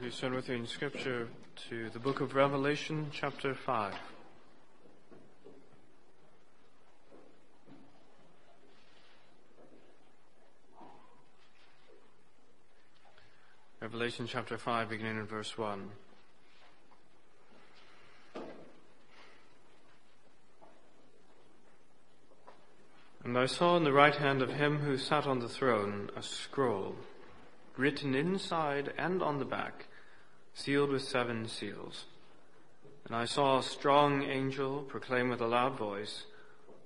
Please turn with me in Scripture to the book of Revelation, chapter 5. Revelation chapter 5, beginning in verse 1. And I saw in the right hand of him who sat on the throne a scroll, written inside and on the back, sealed with seven seals. And I saw a strong angel proclaim with a loud voice,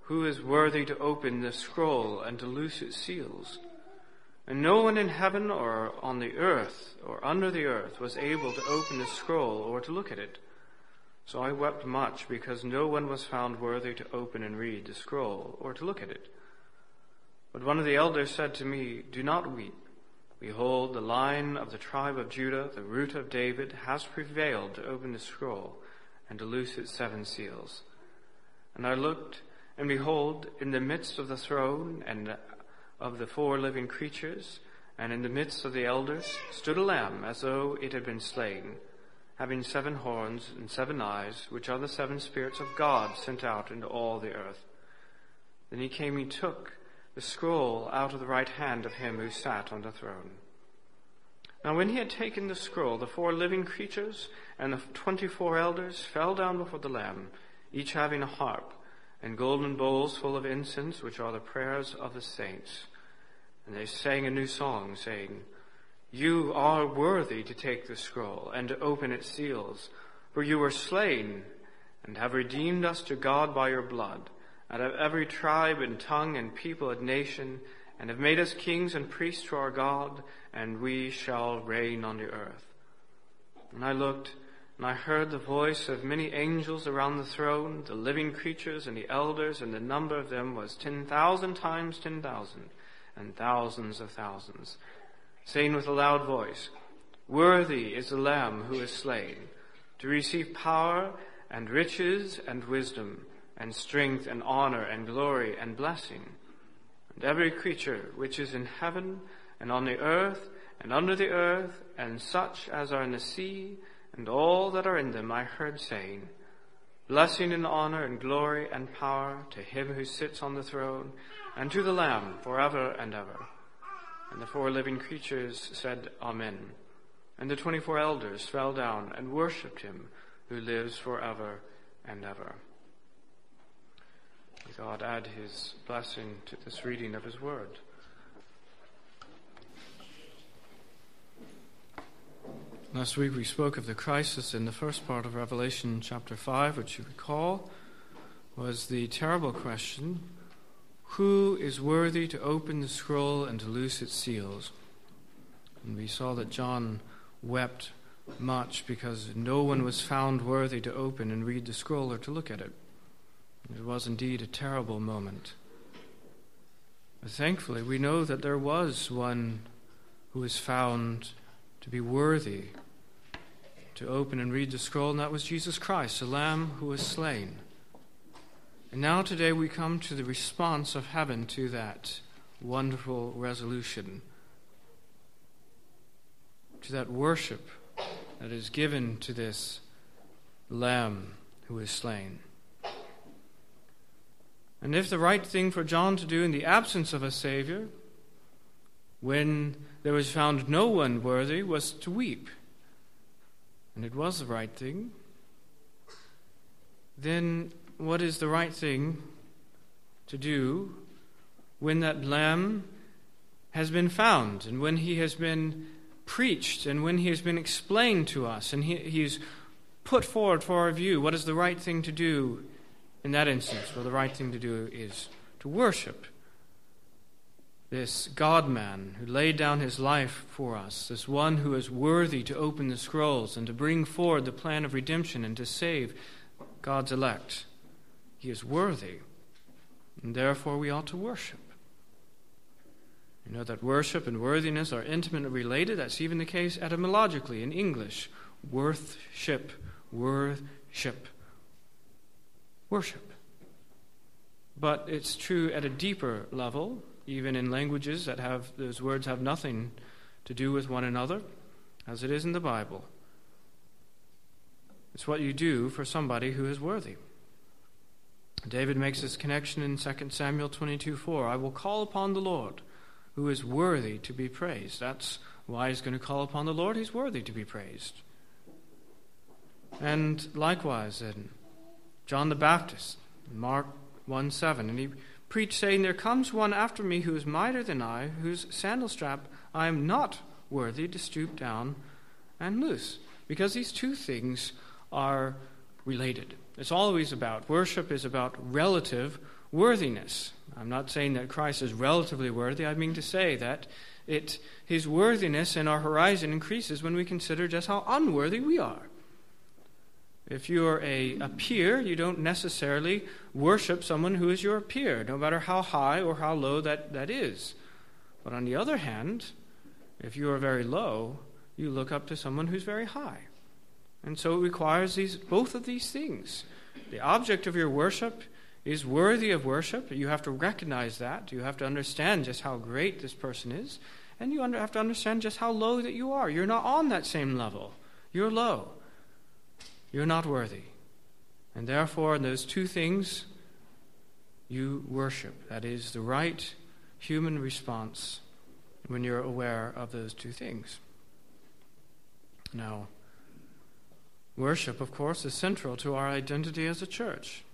Who is worthy to open the scroll and to loose its seals? And no one in heaven or on the earth or under the earth was able to open the scroll or to look at it. So I wept much because no one was found worthy to open and read the scroll or to look at it. But one of the elders said to me, Do not weep. Behold, the Lion of the tribe of Judah, the root of David, has prevailed to open the scroll and to loose its seven seals. And I looked, and behold, in the midst of the throne and of the four living creatures, and in the midst of the elders, stood a lamb as though it had been slain having seven horns and seven eyes, which are the seven spirits of God sent out into all the earth. Then he came and took the scroll out of the right hand of him who sat on the throne. Now when he had taken the scroll, the four living creatures and the twenty-four elders fell down before the Lamb, each having a harp and golden bowls full of incense, which are the prayers of the saints. And they sang a new song, saying, you are worthy to take the scroll and to open its seals, for you were slain and have redeemed us to God by your blood, out of every tribe and tongue and people and nation, and have made us kings and priests to our God, and we shall reign on the earth. And I looked, and I heard the voice of many angels around the throne, the living creatures and the elders, and the number of them was ten thousand times ten thousand, and thousands of thousands saying with a loud voice, Worthy is the Lamb who is slain, to receive power and riches and wisdom and strength and honor and glory and blessing. And every creature which is in heaven and on the earth and under the earth and such as are in the sea and all that are in them I heard saying, Blessing and honor and glory and power to him who sits on the throne and to the Lamb forever and ever. And the four living creatures said, Amen. And the twenty-four elders fell down and worshipped him who lives forever and ever. May God add his blessing to this reading of his word. Last week we spoke of the crisis in the first part of Revelation chapter 5, which you recall was the terrible question who is worthy to open the scroll and to loose its seals? And we saw that John wept much because no one was found worthy to open and read the scroll or to look at it. It was indeed a terrible moment. But thankfully, we know that there was one who was found to be worthy to open and read the scroll, and that was Jesus Christ, the Lamb who was slain. And now, today, we come to the response of heaven to that wonderful resolution, to that worship that is given to this Lamb who is slain. And if the right thing for John to do in the absence of a Savior, when there was found no one worthy, was to weep, and it was the right thing, then what is the right thing to do when that lamb has been found and when he has been preached and when he has been explained to us and he, he's put forward for our view? What is the right thing to do in that instance? Well, the right thing to do is to worship this God man who laid down his life for us, this one who is worthy to open the scrolls and to bring forward the plan of redemption and to save God's elect. He is worthy, and therefore we ought to worship. You know that worship and worthiness are intimately related. That's even the case etymologically in English. Worthship, worship, worship. But it's true at a deeper level, even in languages that have those words have nothing to do with one another. as it is in the Bible. It's what you do for somebody who is worthy. David makes this connection in 2 Samuel 22 4. I will call upon the Lord who is worthy to be praised. That's why he's going to call upon the Lord. He's worthy to be praised. And likewise, in John the Baptist, Mark 1 7, and he preached, saying, There comes one after me who is mightier than I, whose sandal strap I am not worthy to stoop down and loose. Because these two things are related. It's always about worship is about relative worthiness. I'm not saying that Christ is relatively worthy. I mean to say that it, his worthiness in our horizon increases when we consider just how unworthy we are. If you're a, a peer, you don't necessarily worship someone who is your peer, no matter how high or how low that, that is. But on the other hand, if you are very low, you look up to someone who's very high. And so it requires these, both of these things. The object of your worship is worthy of worship. You have to recognize that. You have to understand just how great this person is. And you have to understand just how low that you are. You're not on that same level. You're low. You're not worthy. And therefore, in those two things, you worship. That is the right human response when you're aware of those two things. Now, Worship, of course, is central to our identity as a church.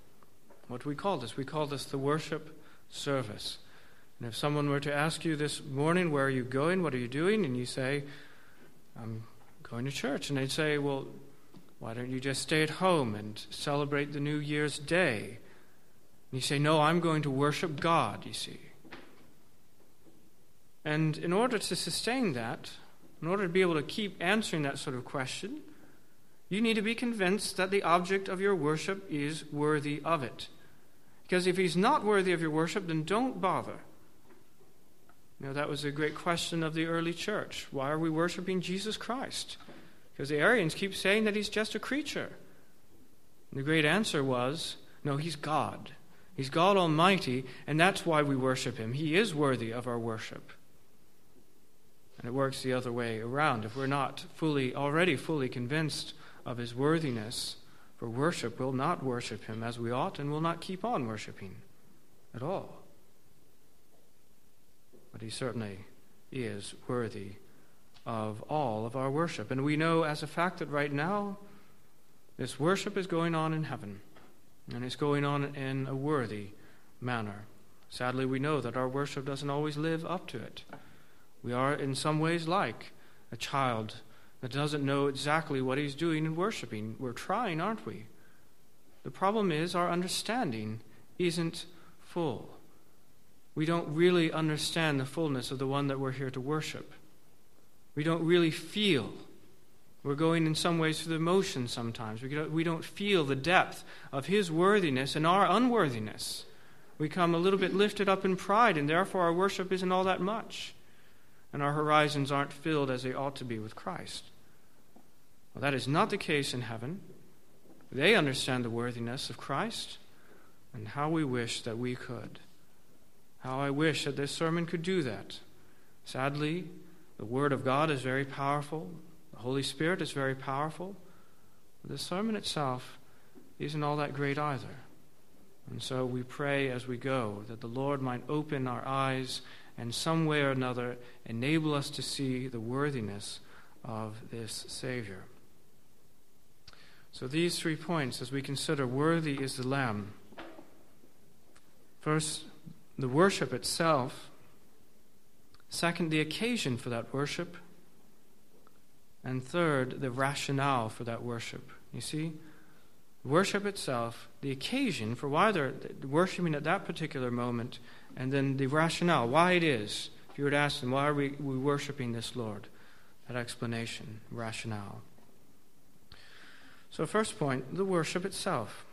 What we call this? We call this the worship service. And if someone were to ask you this morning, where are you going? What are you doing? And you say, I'm going to church. And they'd say, Well, why don't you just stay at home and celebrate the New Year's Day? And you say, No, I'm going to worship God, you see. And in order to sustain that, in order to be able to keep answering that sort of question, you need to be convinced that the object of your worship is worthy of it. Because if he's not worthy of your worship, then don't bother. You know, that was a great question of the early church. Why are we worshiping Jesus Christ? Because the Arians keep saying that he's just a creature. And the great answer was no, he's God. He's God Almighty, and that's why we worship him. He is worthy of our worship. And it works the other way around. If we're not fully, already fully convinced of his worthiness for worship we'll not worship him as we ought and will not keep on worshiping at all. But he certainly is worthy of all of our worship. And we know as a fact that right now, this worship is going on in heaven, and it's going on in a worthy manner. Sadly, we know that our worship doesn't always live up to it. We are, in some ways, like a child that doesn't know exactly what he's doing in worshiping. We're trying, aren't we? The problem is our understanding isn't full. We don't really understand the fullness of the one that we're here to worship. We don't really feel. We're going in some ways through the motions sometimes. We don't, we don't feel the depth of his worthiness and our unworthiness. We come a little bit lifted up in pride, and therefore our worship isn't all that much and our horizons aren't filled as they ought to be with Christ. Well, that is not the case in heaven. They understand the worthiness of Christ, and how we wish that we could. How I wish that this sermon could do that. Sadly, the Word of God is very powerful, the Holy Spirit is very powerful. The sermon itself isn't all that great either. And so we pray as we go that the Lord might open our eyes and some way or another enable us to see the worthiness of this Savior. So, these three points, as we consider worthy is the Lamb. First, the worship itself. Second, the occasion for that worship. And third, the rationale for that worship. You see, worship itself, the occasion for why they're worshiping at that particular moment, and then the rationale, why it is. If you were to ask them, why are we, we worshiping this Lord? That explanation, rationale. So, first point, the worship itself.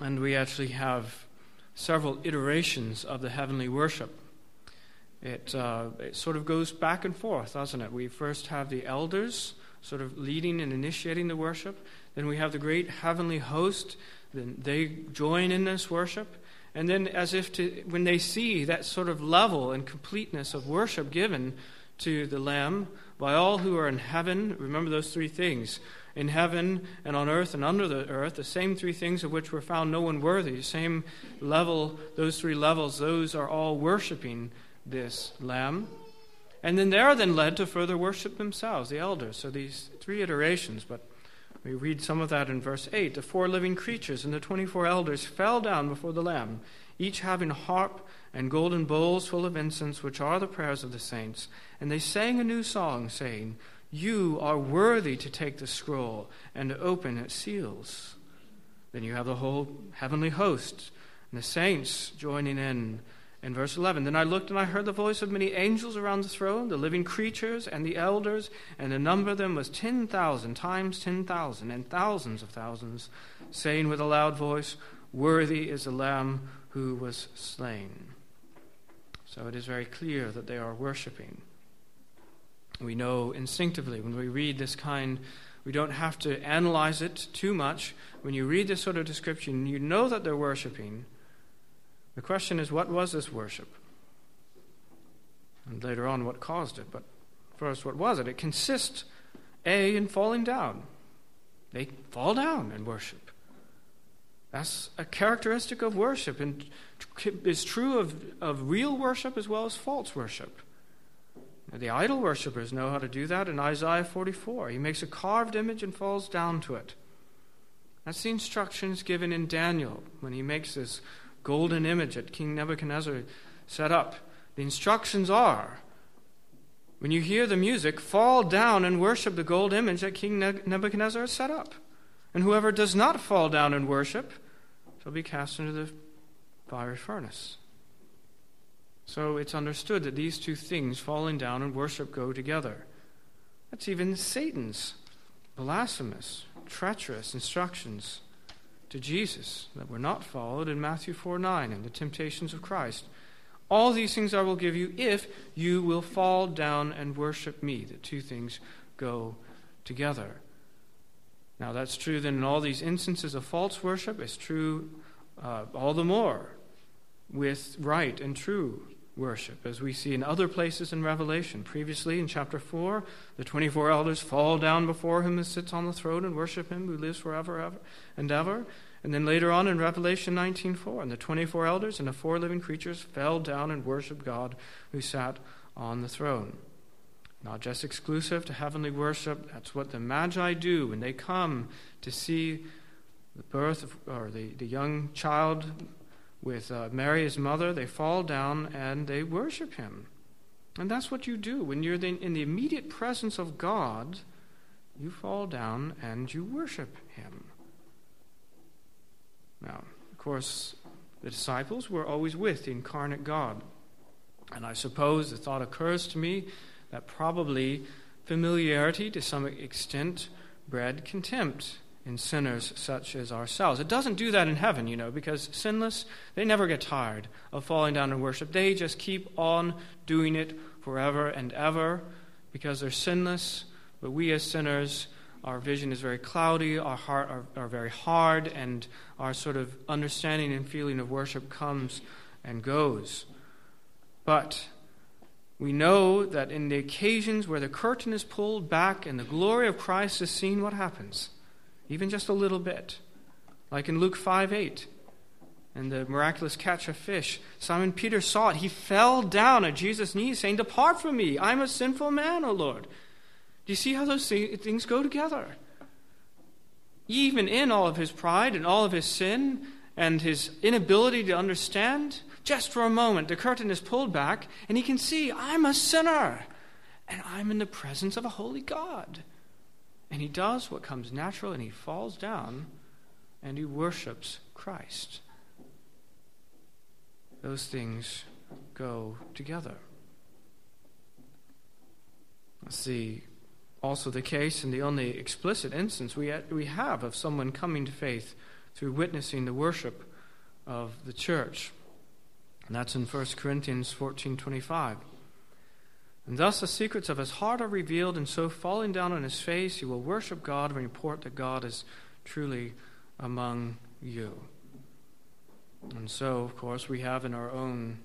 And we actually have several iterations of the heavenly worship. It, uh, it sort of goes back and forth, doesn't it? We first have the elders sort of leading and initiating the worship. Then we have the great heavenly host. Then they join in this worship. And then, as if to, when they see that sort of level and completeness of worship given to the Lamb by all who are in heaven. Remember those three things in heaven and on earth and under the earth, the same three things of which were found no one worthy, same level, those three levels, those are all worshiping this Lamb. And then they are then led to further worship themselves, the elders. So these three iterations, but we read some of that in verse 8. The four living creatures and the 24 elders fell down before the Lamb, each having a harp and golden bowls full of incense, which are the prayers of the saints. And they sang a new song, saying, You are worthy to take the scroll and to open its seals. Then you have the whole heavenly host and the saints joining in in verse 11, then I looked and I heard the voice of many angels around the throne, the living creatures and the elders, and the number of them was 10,000 times 10,000 and thousands of thousands, saying with a loud voice, Worthy is the Lamb who was slain. So it is very clear that they are worshiping. We know instinctively when we read this kind, we don't have to analyze it too much. When you read this sort of description, you know that they're worshiping the question is, what was this worship? And later on, what caused it? But first, what was it? It consists, A, in falling down. They fall down and worship. That's a characteristic of worship and is true of, of real worship as well as false worship. The idol worshippers know how to do that in Isaiah 44. He makes a carved image and falls down to it. That's the instructions given in Daniel when he makes this golden image that King Nebuchadnezzar set up. The instructions are when you hear the music, fall down and worship the gold image that King Nebuchadnezzar has set up. And whoever does not fall down and worship shall be cast into the fiery furnace. So it's understood that these two things, falling down and worship, go together. That's even Satan's blasphemous, treacherous instructions to Jesus that were not followed in Matthew 4 9 and the temptations of Christ. All these things I will give you if you will fall down and worship me. The two things go together. Now, that's true then in all these instances of false worship. It's true uh, all the more with right and true worship, as we see in other places in Revelation. Previously, in chapter 4, the 24 elders fall down before him who sits on the throne and worship him who lives forever ever, and ever. And then later on in Revelation 19:4, and the 24 elders and the four living creatures fell down and worshiped God who sat on the throne. Not just exclusive to heavenly worship, that's what the Magi do when they come to see the birth of, or the, the young child with uh, Mary, his mother, they fall down and they worship him. And that's what you do. When you're in the immediate presence of God, you fall down and you worship him. Now, of course, the disciples were always with the incarnate God. And I suppose the thought occurs to me that probably familiarity to some extent bred contempt in sinners such as ourselves. It doesn't do that in heaven, you know, because sinless, they never get tired of falling down in worship. They just keep on doing it forever and ever because they're sinless. But we as sinners, our vision is very cloudy, our heart are, are very hard, and our sort of understanding and feeling of worship comes and goes. But we know that in the occasions where the curtain is pulled back and the glory of Christ is seen, what happens? Even just a little bit. Like in Luke 5 8, and the miraculous catch of fish. Simon Peter saw it. He fell down at Jesus' knees, saying, Depart from me. I'm a sinful man, O Lord. Do you see how those things go together? Even in all of his pride and all of his sin and his inability to understand, just for a moment, the curtain is pulled back, and he can see, I'm a sinner, and I'm in the presence of a holy God. And he does what comes natural and he falls down and he worships Christ. Those things go together. That's the, also the case and the only explicit instance we, we have of someone coming to faith through witnessing the worship of the church. And that's in 1 Corinthians 14:25. And thus the secrets of his heart are revealed, and so falling down on his face, he will worship God and report that God is truly among you. And so, of course, we have in our own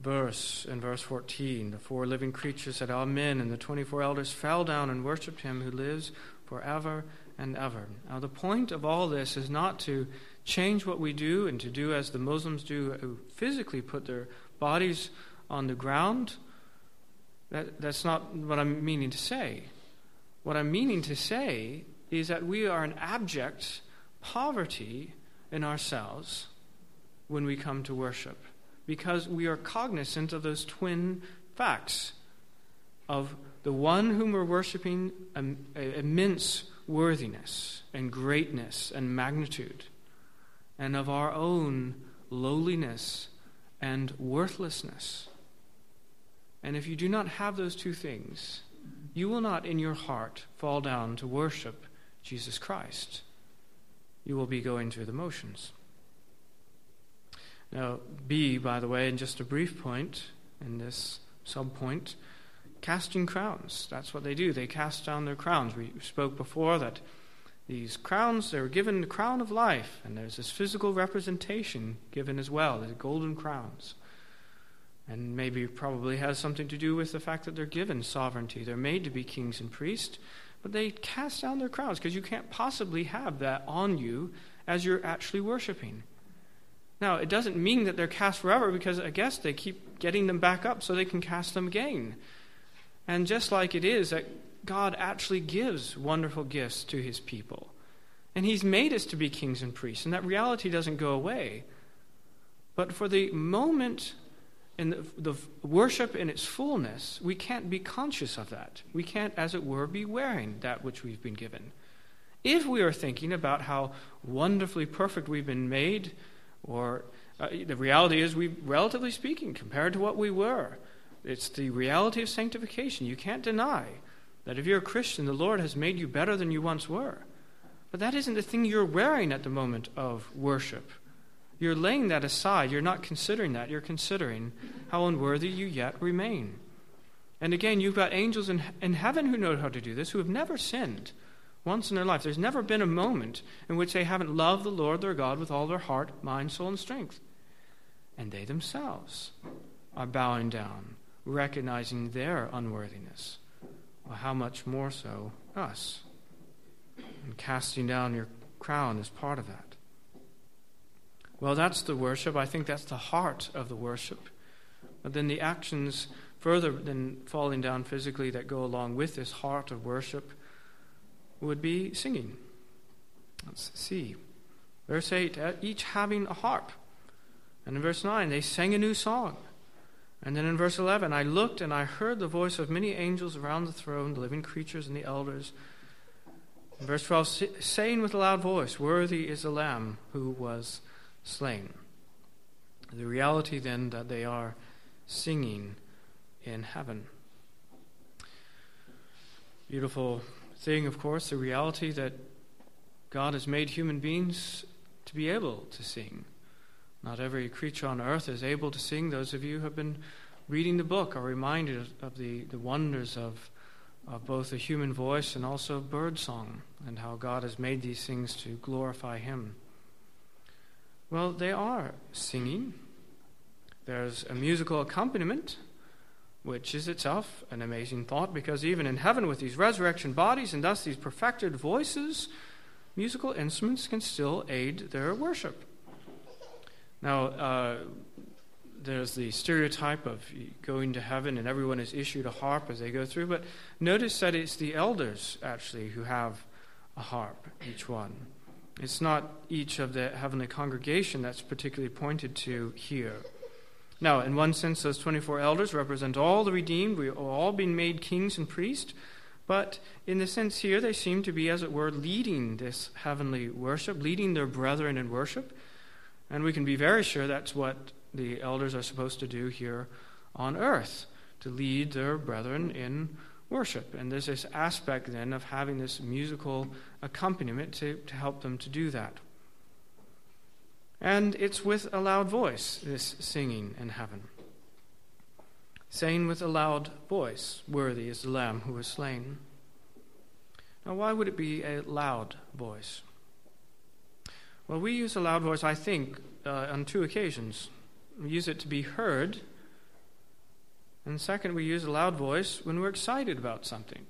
verse in verse 14 the four living creatures said, Amen, and the 24 elders fell down and worshipped him who lives forever and ever. Now, the point of all this is not to change what we do and to do as the Muslims do, who physically put their bodies on the ground. That, that's not what I'm meaning to say. What I'm meaning to say is that we are in abject poverty in ourselves when we come to worship because we are cognizant of those twin facts of the one whom we're worshiping immense worthiness and greatness and magnitude, and of our own lowliness and worthlessness. And if you do not have those two things, you will not in your heart fall down to worship Jesus Christ. You will be going through the motions. Now, B, by the way, in just a brief point in this subpoint, casting crowns. That's what they do. They cast down their crowns. We spoke before that these crowns, they were given the crown of life, and there's this physical representation given as well, the golden crowns. And maybe probably has something to do with the fact that they're given sovereignty. They're made to be kings and priests, but they cast down their crowns because you can't possibly have that on you as you're actually worshiping. Now, it doesn't mean that they're cast forever because I guess they keep getting them back up so they can cast them again. And just like it is that God actually gives wonderful gifts to his people. And he's made us to be kings and priests, and that reality doesn't go away. But for the moment in the, the, worship in its fullness, we can't be conscious of that. We can't, as it were, be wearing that which we've been given. If we are thinking about how wonderfully perfect we've been made, or uh, the reality is, we, relatively speaking, compared to what we were, it's the reality of sanctification. You can't deny that if you're a Christian, the Lord has made you better than you once were. But that isn't the thing you're wearing at the moment of worship. You're laying that aside. You're not considering that. You're considering how unworthy you yet remain. And again, you've got angels in, in heaven who know how to do this, who have never sinned once in their life. There's never been a moment in which they haven't loved the Lord their God with all their heart, mind, soul, and strength. And they themselves are bowing down, recognizing their unworthiness. Well, how much more so us? And casting down your crown is part of that. Well, that's the worship. I think that's the heart of the worship. But then the actions, further than falling down physically, that go along with this heart of worship would be singing. Let's see. Verse 8 uh, each having a harp. And in verse 9, they sang a new song. And then in verse 11, I looked and I heard the voice of many angels around the throne, the living creatures and the elders. In verse 12, saying with a loud voice, Worthy is the Lamb who was slain. The reality then that they are singing in heaven. Beautiful thing, of course, the reality that God has made human beings to be able to sing. Not every creature on earth is able to sing. Those of you who have been reading the book are reminded of the, the wonders of, of both the human voice and also bird song and how God has made these things to glorify Him. Well, they are singing. There's a musical accompaniment which is itself an amazing thought because even in heaven, with these resurrection bodies and thus these perfected voices, musical instruments can still aid their worship. Now, uh, there's the stereotype of going to heaven and everyone is issued a harp as they go through, but notice that it's the elders actually who have a harp, each one. It's not each of the heavenly congregation that's particularly pointed to here. Now, in one sense, those 24 elders represent all the redeemed. We have all been made kings and priests. But in the sense here, they seem to be, as it were, leading this heavenly worship, leading their brethren in worship. And we can be very sure that's what the elders are supposed to do here on earth, to lead their brethren in worship. And there's this aspect then of having this musical accompaniment to, to help them to do that. And it's with a loud voice, this singing in heaven. Saying with a loud voice, Worthy is the Lamb who was slain. Now, why would it be a loud voice? Well, we use a loud voice, I think, uh, on two occasions. We use it to be heard And second, we use a loud voice when we're excited about something,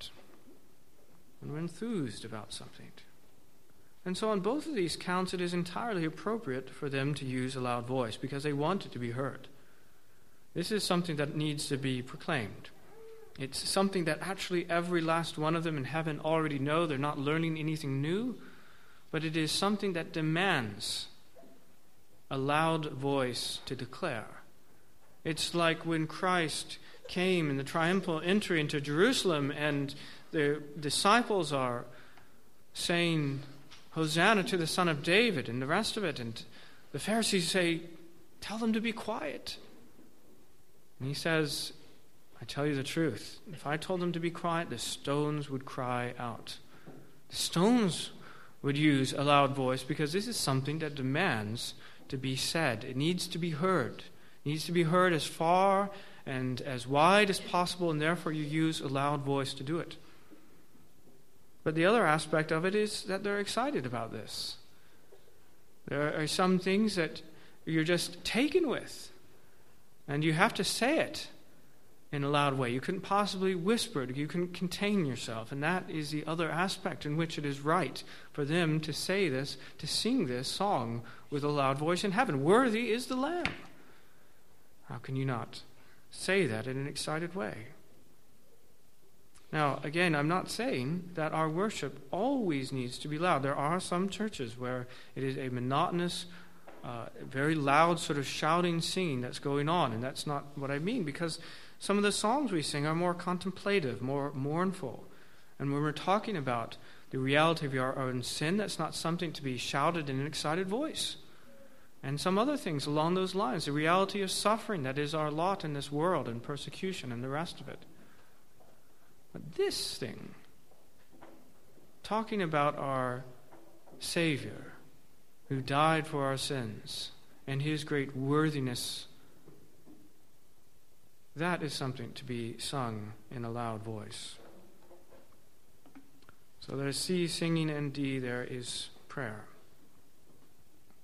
when we're enthused about something. And so, on both of these counts, it is entirely appropriate for them to use a loud voice because they want it to be heard. This is something that needs to be proclaimed. It's something that actually every last one of them in heaven already know. They're not learning anything new, but it is something that demands a loud voice to declare. It's like when Christ came in the triumphal entry into Jerusalem and the disciples are saying, Hosanna to the Son of David, and the rest of it. And the Pharisees say, Tell them to be quiet. And he says, I tell you the truth. If I told them to be quiet, the stones would cry out. The stones would use a loud voice because this is something that demands to be said. It needs to be heard. It needs to be heard as far and as wide as possible, and therefore you use a loud voice to do it. But the other aspect of it is that they're excited about this. There are some things that you're just taken with, and you have to say it in a loud way. You couldn't possibly whisper it, you couldn't contain yourself. And that is the other aspect in which it is right for them to say this, to sing this song with a loud voice in heaven. Worthy is the Lamb. How can you not say that in an excited way? Now, again, I'm not saying that our worship always needs to be loud. There are some churches where it is a monotonous, uh, very loud sort of shouting singing that's going on, and that's not what I mean because some of the songs we sing are more contemplative, more mournful. And when we're talking about the reality of our own sin, that's not something to be shouted in an excited voice. And some other things along those lines, the reality of suffering that is our lot in this world, and persecution, and the rest of it. But this thing, talking about our Savior who died for our sins and his great worthiness, that is something to be sung in a loud voice. So there's C, singing, and D, there is prayer.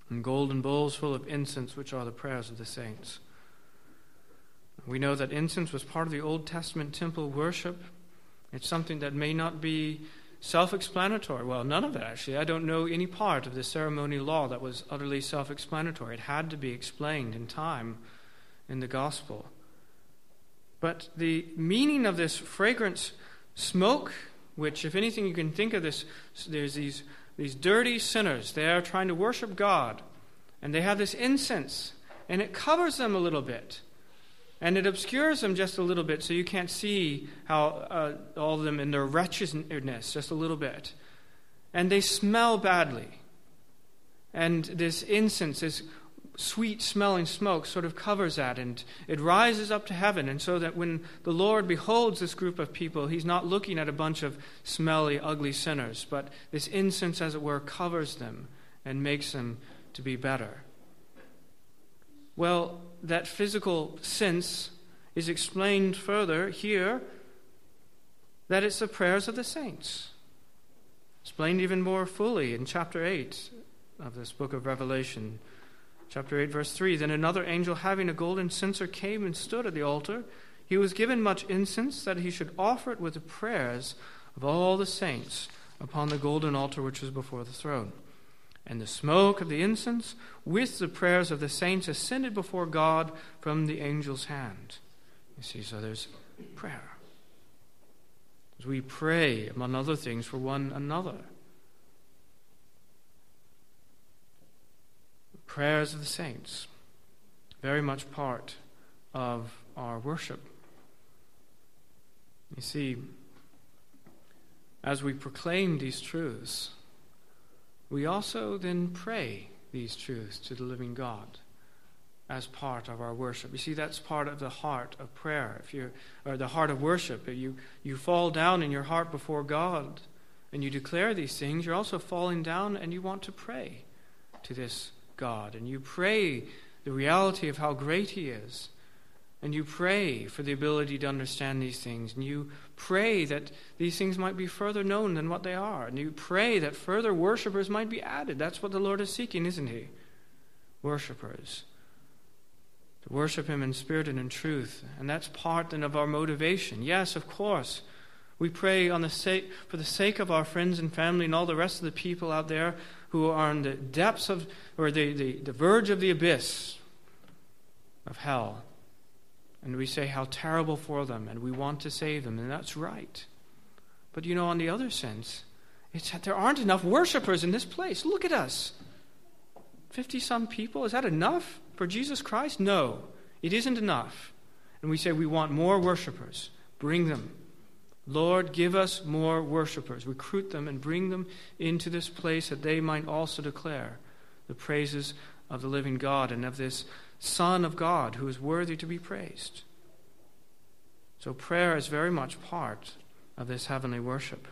And golden bowls full of incense, which are the prayers of the saints. We know that incense was part of the Old Testament temple worship. It's something that may not be self explanatory. Well, none of it actually. I don't know any part of the ceremony law that was utterly self explanatory. It had to be explained in time in the gospel. But the meaning of this fragrance smoke, which, if anything, you can think of this, there's these, these dirty sinners. They are trying to worship God, and they have this incense, and it covers them a little bit. And it obscures them just a little bit so you can't see how uh, all of them in their wretchedness, just a little bit. And they smell badly. And this incense, this sweet smelling smoke, sort of covers that and it rises up to heaven. And so that when the Lord beholds this group of people, he's not looking at a bunch of smelly, ugly sinners, but this incense, as it were, covers them and makes them to be better. Well, that physical sense is explained further here that it's the prayers of the saints. Explained even more fully in chapter 8 of this book of Revelation. Chapter 8, verse 3 Then another angel, having a golden censer, came and stood at the altar. He was given much incense that he should offer it with the prayers of all the saints upon the golden altar which was before the throne. And the smoke of the incense with the prayers of the saints ascended before God from the angel's hand. You see, so there's prayer. As we pray, among other things, for one another. prayers of the saints, very much part of our worship. You see, as we proclaim these truths, we also then pray these truths to the living God as part of our worship. You see, that's part of the heart of prayer. If you're or the heart of worship, if you you fall down in your heart before God and you declare these things, you're also falling down and you want to pray to this God. And you pray the reality of how great He is. And you pray for the ability to understand these things. And you pray that these things might be further known than what they are. And you pray that further worshippers might be added. That's what the Lord is seeking, isn't He? Worshippers. to worship Him in spirit and in truth. And that's part then of our motivation. Yes, of course. We pray on the sake, for the sake of our friends and family and all the rest of the people out there who are in the depths of, or the, the, the verge of the abyss of hell. And we say how terrible for them, and we want to save them, and that's right. But you know, on the other sense, it's that there aren't enough worshippers in this place. Look at us. 50 some people. Is that enough for Jesus Christ? No, it isn't enough. And we say we want more worshippers. Bring them. Lord, give us more worshippers. Recruit them and bring them into this place that they might also declare the praises of the living God and of this Son of God who is worthy to be praised. So prayer is very much part of this heavenly worship.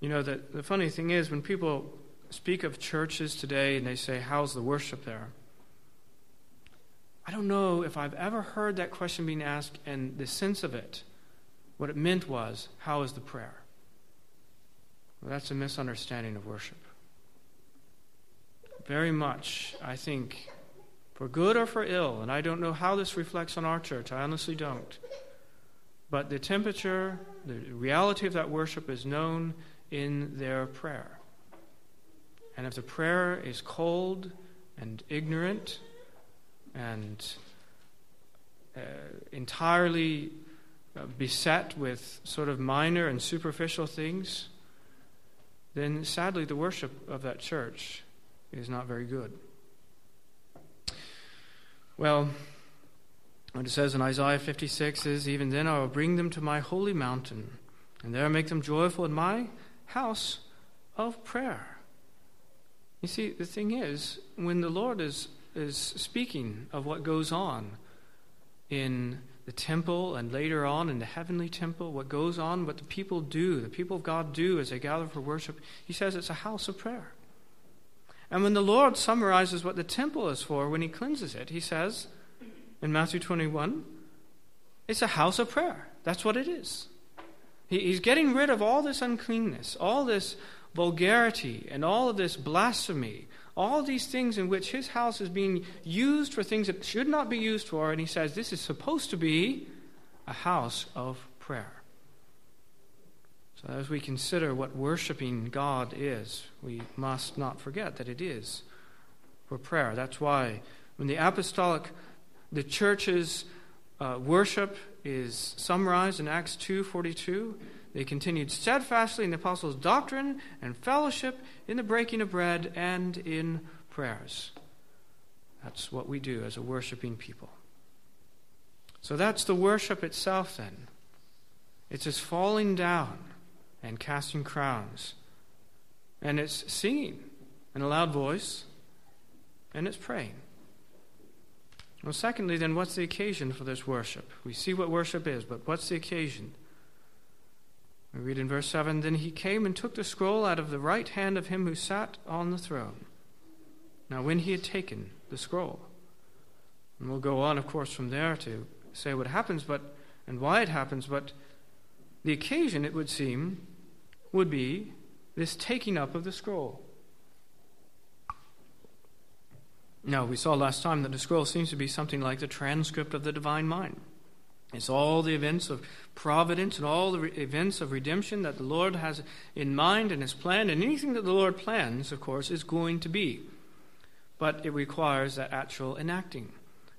You know, the, the funny thing is, when people speak of churches today and they say, How's the worship there? I don't know if I've ever heard that question being asked and the sense of it. What it meant was, How is the prayer? Well, that's a misunderstanding of worship. Very much, I think, for good or for ill, and I don't know how this reflects on our church, I honestly don't. But the temperature, the reality of that worship is known in their prayer. And if the prayer is cold and ignorant and uh, entirely uh, beset with sort of minor and superficial things, then sadly the worship of that church is not very good. Well, what it says in Isaiah 56 is Even then I will bring them to my holy mountain, and there I make them joyful in my house of prayer. You see, the thing is, when the Lord is, is speaking of what goes on in the temple and later on in the heavenly temple, what goes on, what the people do, the people of God do as they gather for worship, he says it's a house of prayer. And when the Lord summarizes what the temple is for when he cleanses it, he says in Matthew 21, it's a house of prayer. That's what it is. He's getting rid of all this uncleanness, all this vulgarity, and all of this blasphemy, all these things in which his house is being used for things that should not be used for. And he says this is supposed to be a house of prayer. So, as we consider what worshiping God is, we must not forget that it is for prayer. That's why when the apostolic, the church's uh, worship is summarized in Acts 2:42. They continued steadfastly in the apostles' doctrine and fellowship, in the breaking of bread, and in prayers. That's what we do as a worshiping people. So that's the worship itself, then. It's just falling down and casting crowns. And it's singing in a loud voice, and it's praying. Well, secondly, then, what's the occasion for this worship? We see what worship is, but what's the occasion? We read in verse 7 Then he came and took the scroll out of the right hand of him who sat on the throne. Now, when he had taken the scroll, and we'll go on, of course, from there to say what happens, but and why it happens, but the occasion, it would seem, would be this taking up of the scroll. Now, we saw last time that the scroll seems to be something like the transcript of the divine mind. It's all the events of providence and all the re- events of redemption that the Lord has in mind and has planned. And anything that the Lord plans, of course, is going to be. But it requires that actual enacting.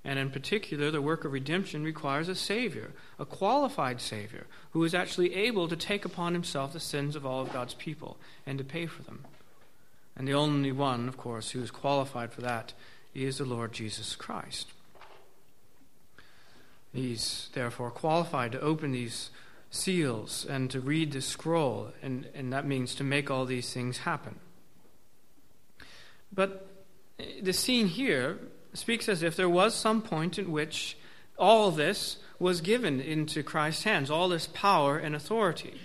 And in particular, the work of redemption requires a Savior, a qualified Savior, who is actually able to take upon himself the sins of all of God's people and to pay for them. And the only one, of course, who is qualified for that is the Lord Jesus Christ. He's therefore qualified to open these seals and to read the scroll, and, and that means to make all these things happen. But the scene here speaks as if there was some point in which all this was given into Christ's hands, all this power and authority.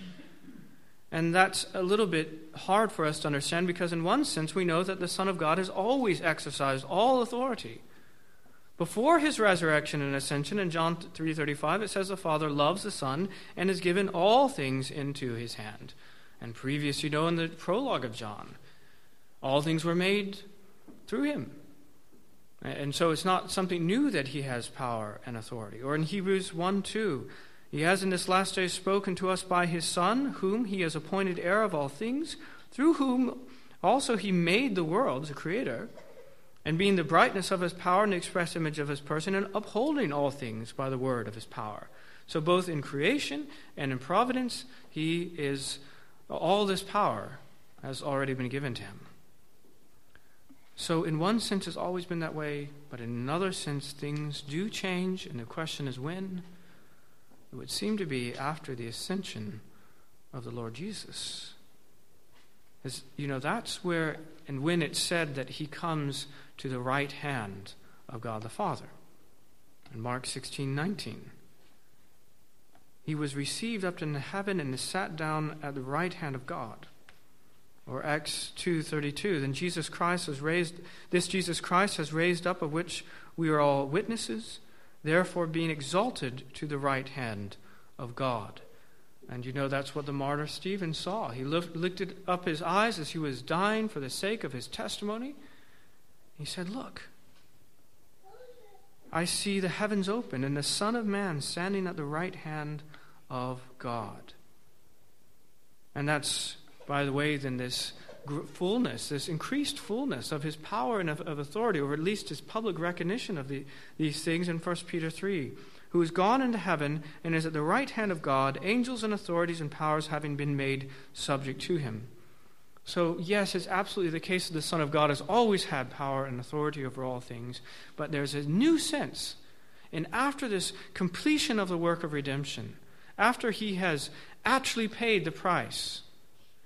And that's a little bit hard for us to understand because, in one sense, we know that the Son of God has always exercised all authority. Before his resurrection and ascension in John 3:35 it says the Father loves the Son and has given all things into his hand. And previous you know in the prologue of John all things were made through him. And so it's not something new that he has power and authority. Or in Hebrews 1 2, he has in this last day spoken to us by his Son, whom he has appointed heir of all things, through whom also he made the world a creator, and being the brightness of his power and the express image of his person, and upholding all things by the word of his power. So both in creation and in providence, he is all this power has already been given to him. So, in one sense, it's always been that way, but in another sense, things do change, and the question is when. It would seem to be after the ascension of the Lord Jesus. As, you know, that's where and when it's said that he comes to the right hand of God the Father. In Mark 16 19. He was received up into heaven and sat down at the right hand of God. Or Acts 2:32, then Jesus Christ has raised this Jesus Christ has raised up of which we are all witnesses, therefore being exalted to the right hand of God. And you know that's what the martyr Stephen saw. He lifted up his eyes as he was dying for the sake of his testimony. He said, "Look, I see the heavens open and the Son of Man standing at the right hand of God." And that's by the way, than this fullness, this increased fullness of his power and of, of authority, or at least his public recognition of the, these things in 1 Peter 3, who is gone into heaven and is at the right hand of God, angels and authorities and powers having been made subject to him. So, yes, it's absolutely the case that the Son of God has always had power and authority over all things, but there's a new sense. And after this completion of the work of redemption, after he has actually paid the price,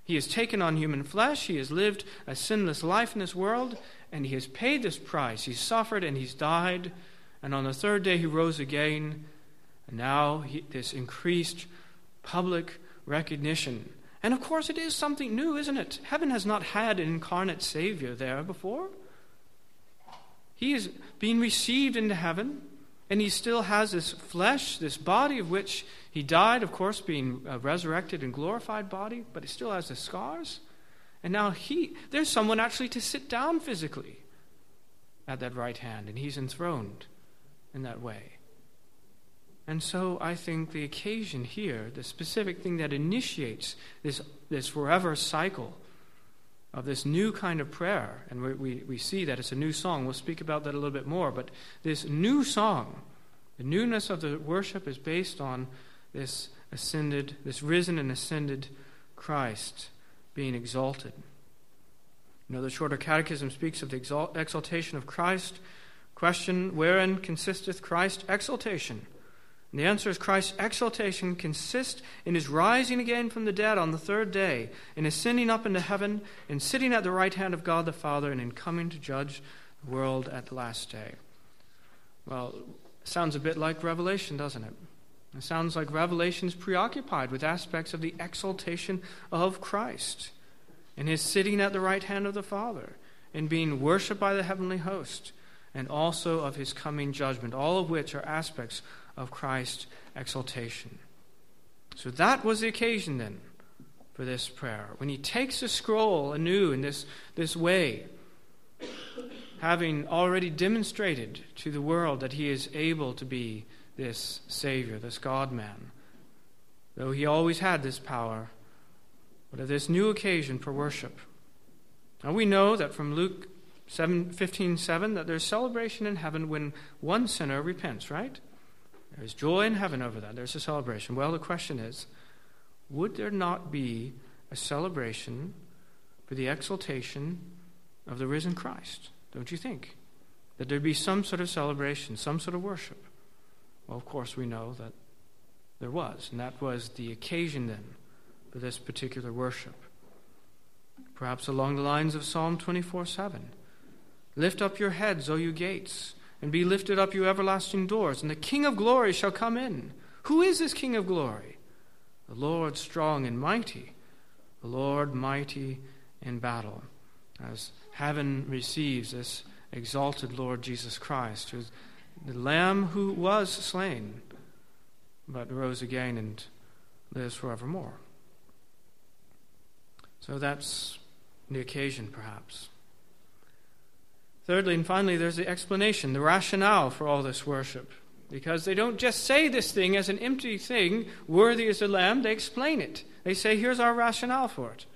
he has taken on human flesh. He has lived a sinless life in this world, and he has paid this price. He's suffered and he's died, and on the third day he rose again. And now he, this increased public recognition. And of course, it is something new, isn't it? Heaven has not had an incarnate Savior there before. He is being received into heaven. And he still has this flesh, this body of which he died, of course, being a resurrected and glorified body, but he still has the scars. And now he, there's someone actually to sit down physically at that right hand, and he's enthroned in that way. And so I think the occasion here, the specific thing that initiates this, this forever cycle of this new kind of prayer. And we, we, we, see that it's a new song. We'll speak about that a little bit more. But this new song, the newness of the worship is based on this ascended, this risen and ascended Christ being exalted. Know, the Shorter Catechism speaks of the exalt, exaltation of Christ. Question Wherein consisteth Christ's exaltation? And the answer is Christ's exaltation consists in his rising again from the dead on the third day, in ascending up into heaven, in sitting at the right hand of God the Father, and in coming to judge the world at the last day. Well, sounds a bit like Revelation, doesn't it? It sounds like Revelation is preoccupied with aspects of the exaltation of Christ, in his sitting at the right hand of the Father, in being worshipped by the heavenly host, and also of his coming judgment, all of which are aspects of Christ's exaltation. So that was the occasion then for this prayer. When he takes the scroll anew in this, this way, having already demonstrated to the world that he is able to be this Savior, this God man, though he always had this power, but at this new occasion for worship. Now we know that from Luke 7, 15 7 that there's celebration in heaven when one sinner repents, right? There's joy in heaven over that. There's a celebration. Well, the question is would there not be a celebration for the exaltation of the risen Christ? Don't you think? That there'd be some sort of celebration, some sort of worship. Well, of course, we know that there was, and that was the occasion then for this particular worship. Perhaps along the lines of Psalm 24 7. Lift up your heads, O you gates and be lifted up, you everlasting doors, and the King of glory shall come in. Who is this King of glory? The Lord strong and mighty, the Lord mighty in battle. As heaven receives this exalted Lord Jesus Christ, who's the Lamb who was slain, but rose again and lives forevermore. So that's the occasion, perhaps. Thirdly and finally, there's the explanation, the rationale for all this worship. Because they don't just say this thing as an empty thing, worthy is the Lamb, they explain it. They say, here's our rationale for it.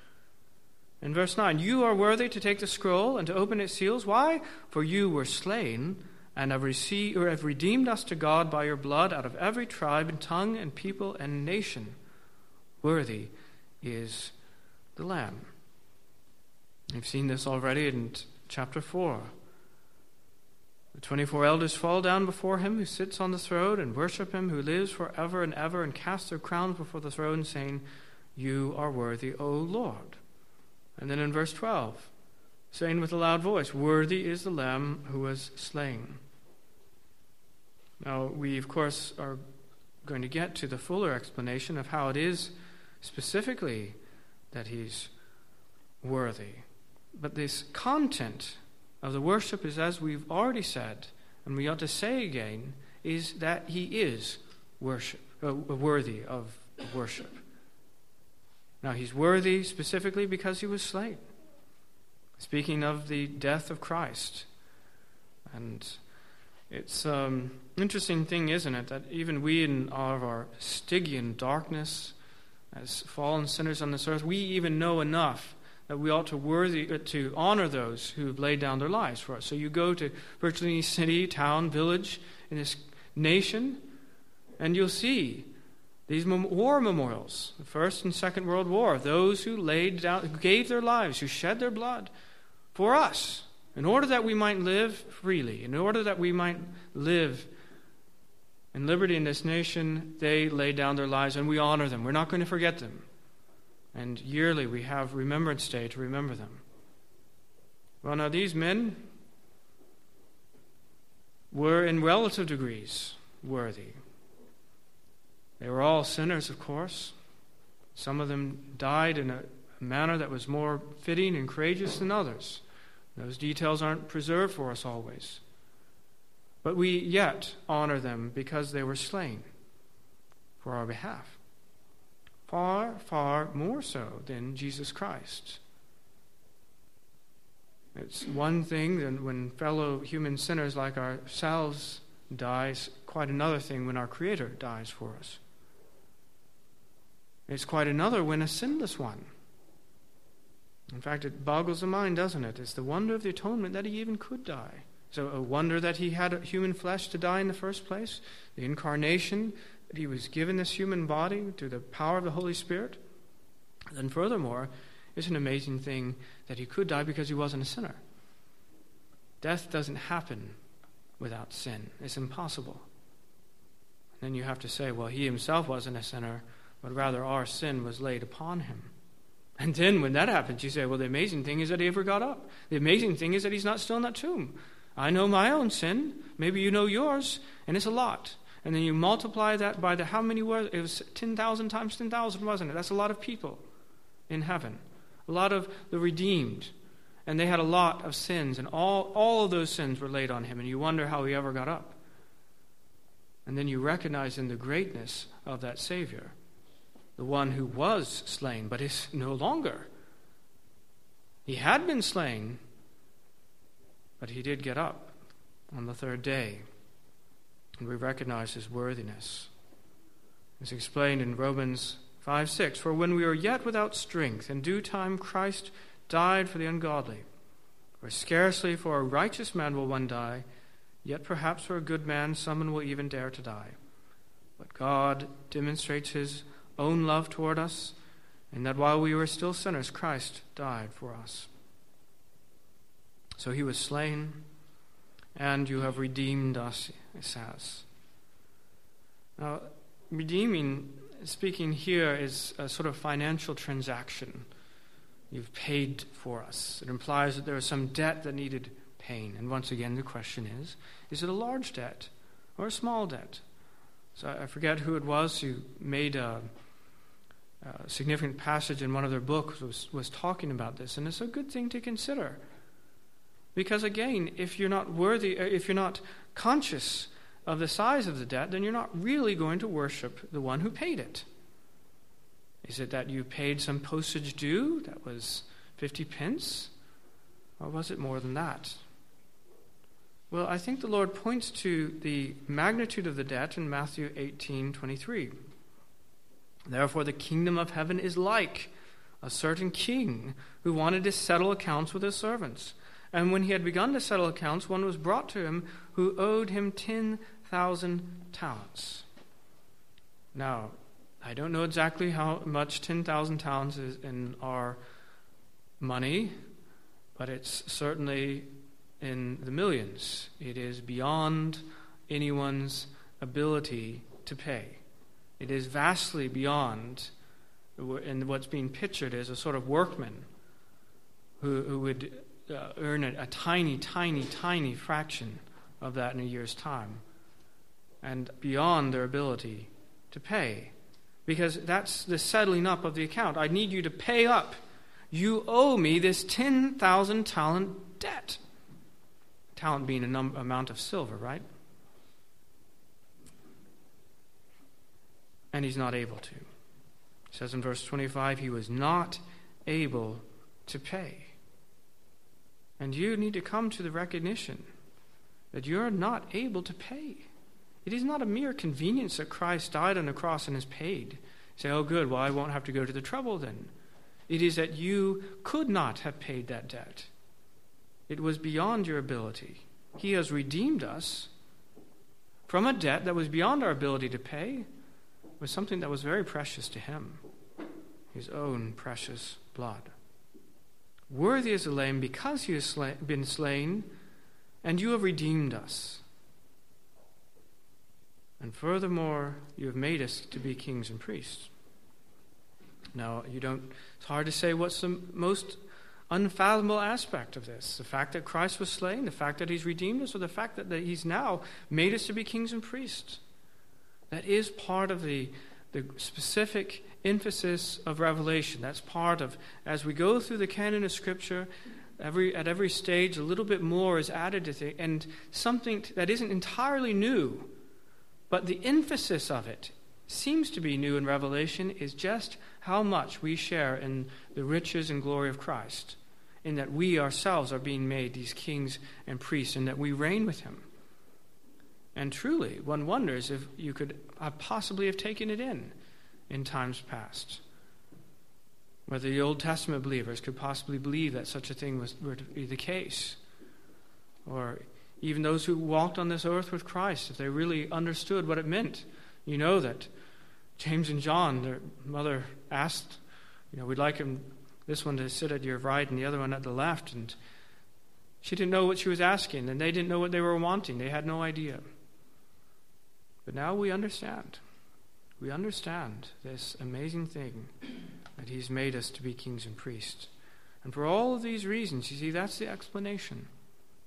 In verse 9, you are worthy to take the scroll and to open its seals. Why? For you were slain and have, received, or have redeemed us to God by your blood out of every tribe and tongue and people and nation. Worthy is the Lamb. We've seen this already in chapter 4. The 24 elders fall down before him who sits on the throne and worship him who lives forever and ever and cast their crowns before the throne, saying, You are worthy, O Lord. And then in verse 12, saying with a loud voice, Worthy is the Lamb who was slain. Now, we, of course, are going to get to the fuller explanation of how it is specifically that he's worthy. But this content of the worship is, as we've already said, and we ought to say again, is that he is worship, uh, worthy of worship. Now, he's worthy specifically because he was slain. Speaking of the death of Christ. And it's an um, interesting thing, isn't it, that even we in all of our Stygian darkness, as fallen sinners on this earth, we even know enough that we ought to worthy uh, to honor those who have laid down their lives for us. So you go to virtually any city, town, village in this nation, and you'll see these war memorials, the First and Second World War, those who laid down, who gave their lives, who shed their blood for us, in order that we might live freely, in order that we might live in liberty in this nation, they laid down their lives, and we honor them. We're not going to forget them. And yearly we have Remembrance Day to remember them. Well, now these men were in relative degrees worthy. They were all sinners, of course. Some of them died in a manner that was more fitting and courageous than others. Those details aren't preserved for us always. But we yet honor them because they were slain for our behalf far, far more so than Jesus Christ. It's one thing than when fellow human sinners like ourselves dies, quite another thing when our Creator dies for us. It's quite another when a sinless one. In fact, it boggles the mind, doesn't it? It's the wonder of the atonement that he even could die. So, a wonder that he had human flesh to die in the first place, the incarnation, that he was given this human body through the power of the Holy Spirit. And furthermore, it's an amazing thing that he could die because he wasn't a sinner. Death doesn't happen without sin, it's impossible. And then you have to say, well, he himself wasn't a sinner, but rather our sin was laid upon him. And then when that happens, you say, well, the amazing thing is that he ever got up. The amazing thing is that he's not still in that tomb. I know my own sin. Maybe you know yours, and it's a lot. And then you multiply that by the how many was it was 10,000 times 10,000 wasn't it? That's a lot of people in heaven. A lot of the redeemed. And they had a lot of sins and all all of those sins were laid on him and you wonder how he ever got up. And then you recognize in the greatness of that savior the one who was slain but is no longer. He had been slain but he did get up on the third day. And we recognize his worthiness. It's explained in Romans 5 6. For when we were yet without strength, in due time Christ died for the ungodly. For scarcely for a righteous man will one die, yet perhaps for a good man someone will even dare to die. But God demonstrates his own love toward us, in that while we were still sinners, Christ died for us. So he was slain and you have redeemed us, it says. Now, redeeming, speaking here, is a sort of financial transaction. You've paid for us. It implies that there was some debt that needed paying. And once again, the question is is it a large debt or a small debt? So I forget who it was who made a, a significant passage in one of their books was, was talking about this, and it's a good thing to consider. Because again, if you're not worthy, uh, if you're not conscious of the size of the debt, then you're not really going to worship the one who paid it. Is it that you paid some postage due that was 50 pence? Or was it more than that? Well, I think the Lord points to the magnitude of the debt in Matthew 18:23. Therefore, the kingdom of heaven is like a certain king who wanted to settle accounts with his servants. And when he had begun to settle accounts, one was brought to him who owed him 10,000 talents. Now, I don't know exactly how much 10,000 talents is in our money, but it's certainly in the millions. It is beyond anyone's ability to pay. It is vastly beyond, and what's being pictured is a sort of workman who, who would uh, earn a, a tiny, tiny, tiny fraction of that in a year's time, and beyond their ability to pay. Because that's the settling up of the account. I need you to pay up. You owe me this 10,000 talent debt. Talent being a num- amount of silver, right? And he's not able to. It says in verse 25, he was not able to pay. And you need to come to the recognition that you're not able to pay. It is not a mere convenience that Christ died on the cross and is paid. Say, oh, good, well, I won't have to go to the trouble then. It is that you could not have paid that debt. It was beyond your ability. He has redeemed us from a debt that was beyond our ability to pay, was something that was very precious to him his own precious blood. Worthy is the Lamb because he has been slain, and you have redeemed us. And furthermore, you have made us to be kings and priests. Now, you don't, it's hard to say what's the most unfathomable aspect of this the fact that Christ was slain, the fact that he's redeemed us, or the fact that, that he's now made us to be kings and priests. That is part of the, the specific emphasis of Revelation. That's part of, as we go through the canon of Scripture, every, at every stage, a little bit more is added to it, and something that isn't entirely new, but the emphasis of it seems to be new in Revelation is just how much we share in the riches and glory of Christ in that we ourselves are being made these kings and priests, and that we reign with him. And truly, one wonders if you could possibly have taken it in in times past. Whether the Old Testament believers could possibly believe that such a thing was were to be the case. Or even those who walked on this earth with Christ, if they really understood what it meant. You know that James and John, their mother asked, you know, we'd like him this one to sit at your right and the other one at the left. And she didn't know what she was asking, and they didn't know what they were wanting. They had no idea. But now we understand. We understand this amazing thing that He's made us to be kings and priests. And for all of these reasons, you see, that's the explanation.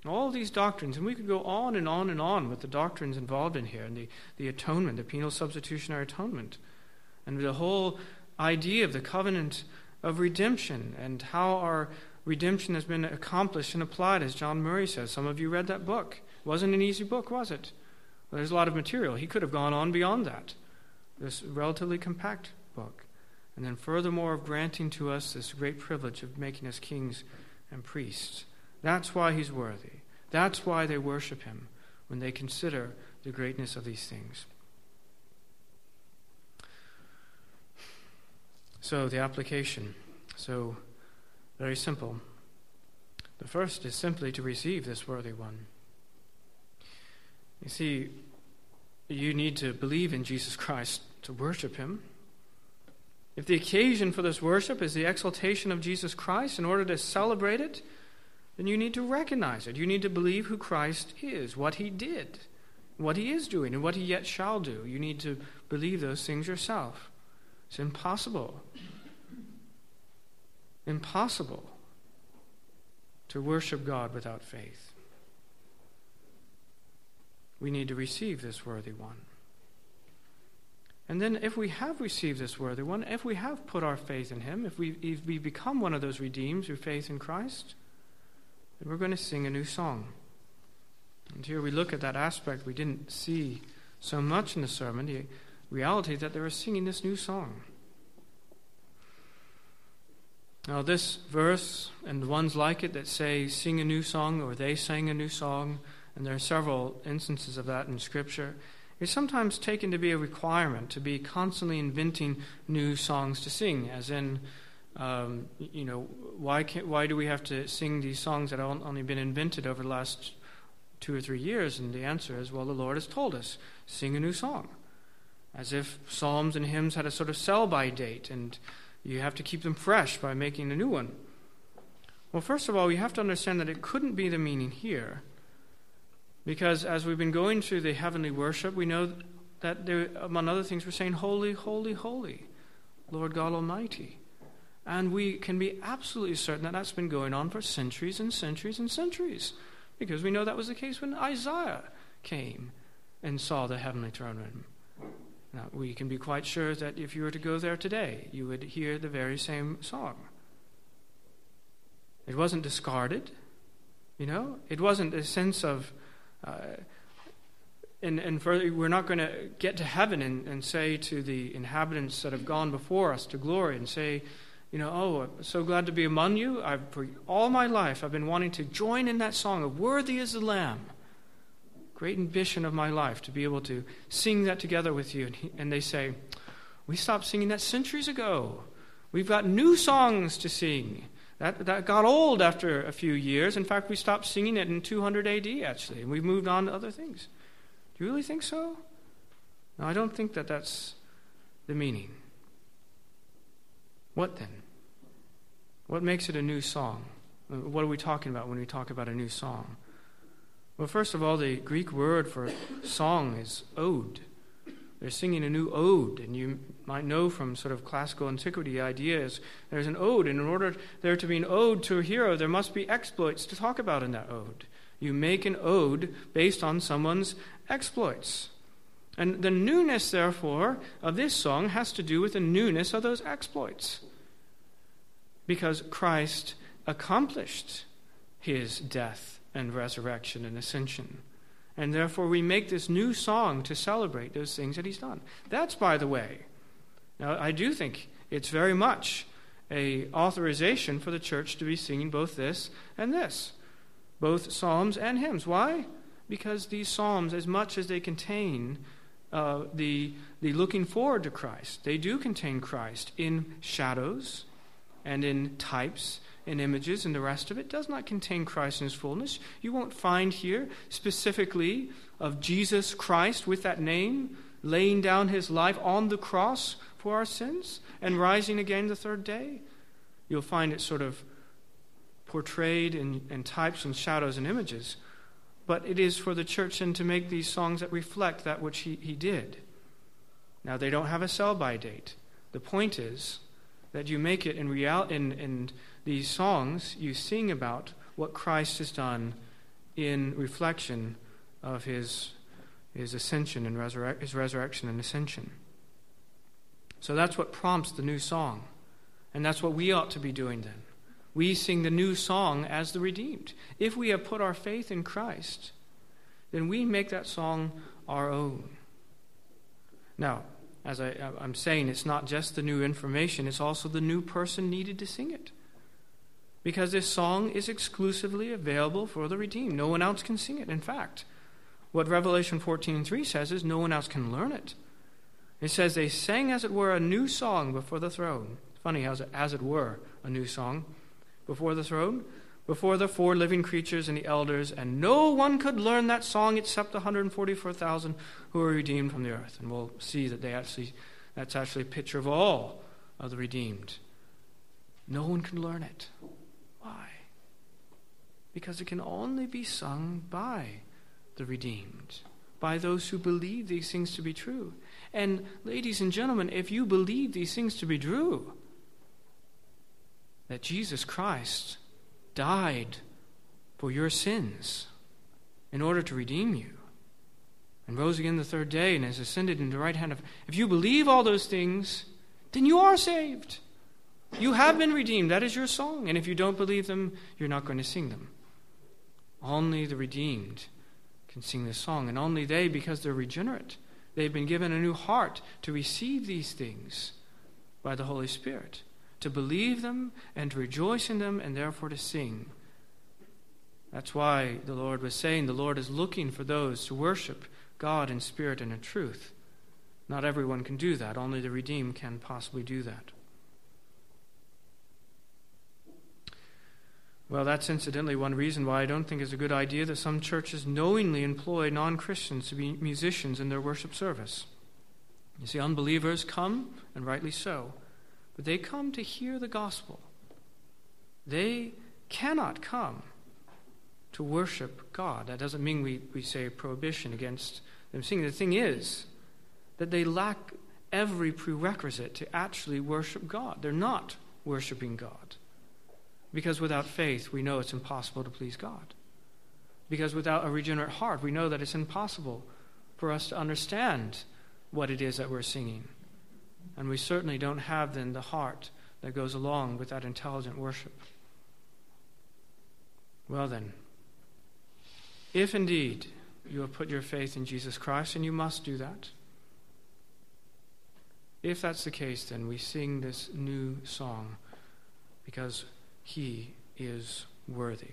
All these doctrines, and we could go on and on and on with the doctrines involved in here, and the, the atonement, the penal substitutionary atonement, and the whole idea of the covenant of redemption and how our redemption has been accomplished and applied, as John Murray says. Some of you read that book. It wasn't an easy book, was it? There's a lot of material. He could have gone on beyond that. This relatively compact book. And then, furthermore, of granting to us this great privilege of making us kings and priests. That's why he's worthy. That's why they worship him when they consider the greatness of these things. So, the application. So, very simple. The first is simply to receive this worthy one. You see, you need to believe in Jesus Christ to worship him. If the occasion for this worship is the exaltation of Jesus Christ, in order to celebrate it, then you need to recognize it. You need to believe who Christ is, what he did, what he is doing, and what he yet shall do. You need to believe those things yourself. It's impossible. Impossible to worship God without faith. We need to receive this worthy one. And then, if we have received this worthy one, if we have put our faith in him, if we, if we become one of those redeemed through faith in Christ, then we're going to sing a new song. And here we look at that aspect we didn't see so much in the sermon the reality that they were singing this new song. Now, this verse and the ones like it that say, sing a new song, or they sang a new song, and there are several instances of that in Scripture, is sometimes taken to be a requirement to be constantly inventing new songs to sing, as in, um, you know, why, why do we have to sing these songs that have only been invented over the last two or three years? And the answer is, well, the Lord has told us, sing a new song. As if psalms and hymns had a sort of sell by date, and you have to keep them fresh by making a new one. Well, first of all, we have to understand that it couldn't be the meaning here. Because as we've been going through the heavenly worship, we know that, there, among other things, we're saying, Holy, holy, holy, Lord God Almighty. And we can be absolutely certain that that's been going on for centuries and centuries and centuries. Because we know that was the case when Isaiah came and saw the heavenly throne room. Now, we can be quite sure that if you were to go there today, you would hear the very same song. It wasn't discarded, you know? It wasn't a sense of Uh, and, and further, we're not going to get to heaven and, and say to the inhabitants that have gone before us to glory and say, you know, oh, I'm so glad to be among you. I've, for all my life, I've been wanting to join in that song of Worthy is the Lamb. Great ambition of my life to be able to sing that together with you. And, he, and they say, we stopped singing that centuries ago. We've got new songs to sing. That, that got old after a few years. In fact, we stopped singing it in 200 AD, actually, and we moved on to other things. Do you really think so? No, I don't think that that's the meaning. What then? What makes it a new song? What are we talking about when we talk about a new song? Well, first of all, the Greek word for song is ode. They're singing a new ode, and you might know from sort of classical antiquity ideas there's an ode, and in order there to be an ode to a hero, there must be exploits to talk about in that ode. You make an ode based on someone's exploits. And the newness, therefore, of this song has to do with the newness of those exploits. Because Christ accomplished his death and resurrection and ascension. And therefore, we make this new song to celebrate those things that he's done. That's, by the way, now I do think it's very much a authorization for the church to be singing both this and this, both psalms and hymns. Why? Because these psalms, as much as they contain uh, the, the looking forward to Christ, they do contain Christ in shadows and in types and images, and the rest of it does not contain Christ in his fullness. You won't find here specifically of Jesus Christ with that name laying down his life on the cross for our sins and rising again the third day. You'll find it sort of portrayed in, in types and shadows and images. But it is for the church then to make these songs that reflect that which he, he did. Now, they don't have a sell by date. The point is that you make it in, real, in, in these songs, you sing about what Christ has done in reflection of his, his ascension and resurre- his resurrection and ascension. So that's what prompts the new song. And that's what we ought to be doing then. We sing the new song as the redeemed. If we have put our faith in Christ, then we make that song our own. Now, as I, uh, am saying, it's not just the new information, it's also the new person needed to sing it because this song is exclusively available for the redeemed. No one else can sing it. In fact, what Revelation 14:3 says is no one else can learn it. It says they sang as it were a new song before the throne. Funny how as it were a new song before the throne, before the four living creatures and the elders, and no one could learn that song except the 144,000 who were redeemed from the earth. And we'll see that they actually that's actually a picture of all of the redeemed. No one can learn it Why? because it can only be sung by the redeemed, by those who believe these things to be true. And, ladies and gentlemen, if you believe these things to be true, that Jesus Christ died for your sins in order to redeem you, and rose again the third day and has ascended into the right hand of. If you believe all those things, then you are saved. You have been redeemed. That is your song. And if you don't believe them, you're not going to sing them. Only the redeemed can sing this song, and only they, because they're regenerate, they've been given a new heart to receive these things by the Holy Spirit, to believe them and to rejoice in them, and therefore to sing That's why the Lord was saying the Lord is looking for those to worship God in spirit and in truth. Not everyone can do that, only the redeemed can possibly do that. Well, that's incidentally one reason why I don't think it's a good idea that some churches knowingly employ non Christians to be musicians in their worship service. You see, unbelievers come, and rightly so, but they come to hear the gospel. They cannot come to worship God. That doesn't mean we, we say prohibition against them singing. The thing is that they lack every prerequisite to actually worship God. They're not worshiping God. Because without faith, we know it's impossible to please God. Because without a regenerate heart, we know that it's impossible for us to understand what it is that we're singing. And we certainly don't have then the heart that goes along with that intelligent worship. Well, then, if indeed you have put your faith in Jesus Christ, and you must do that, if that's the case, then we sing this new song because he is worthy.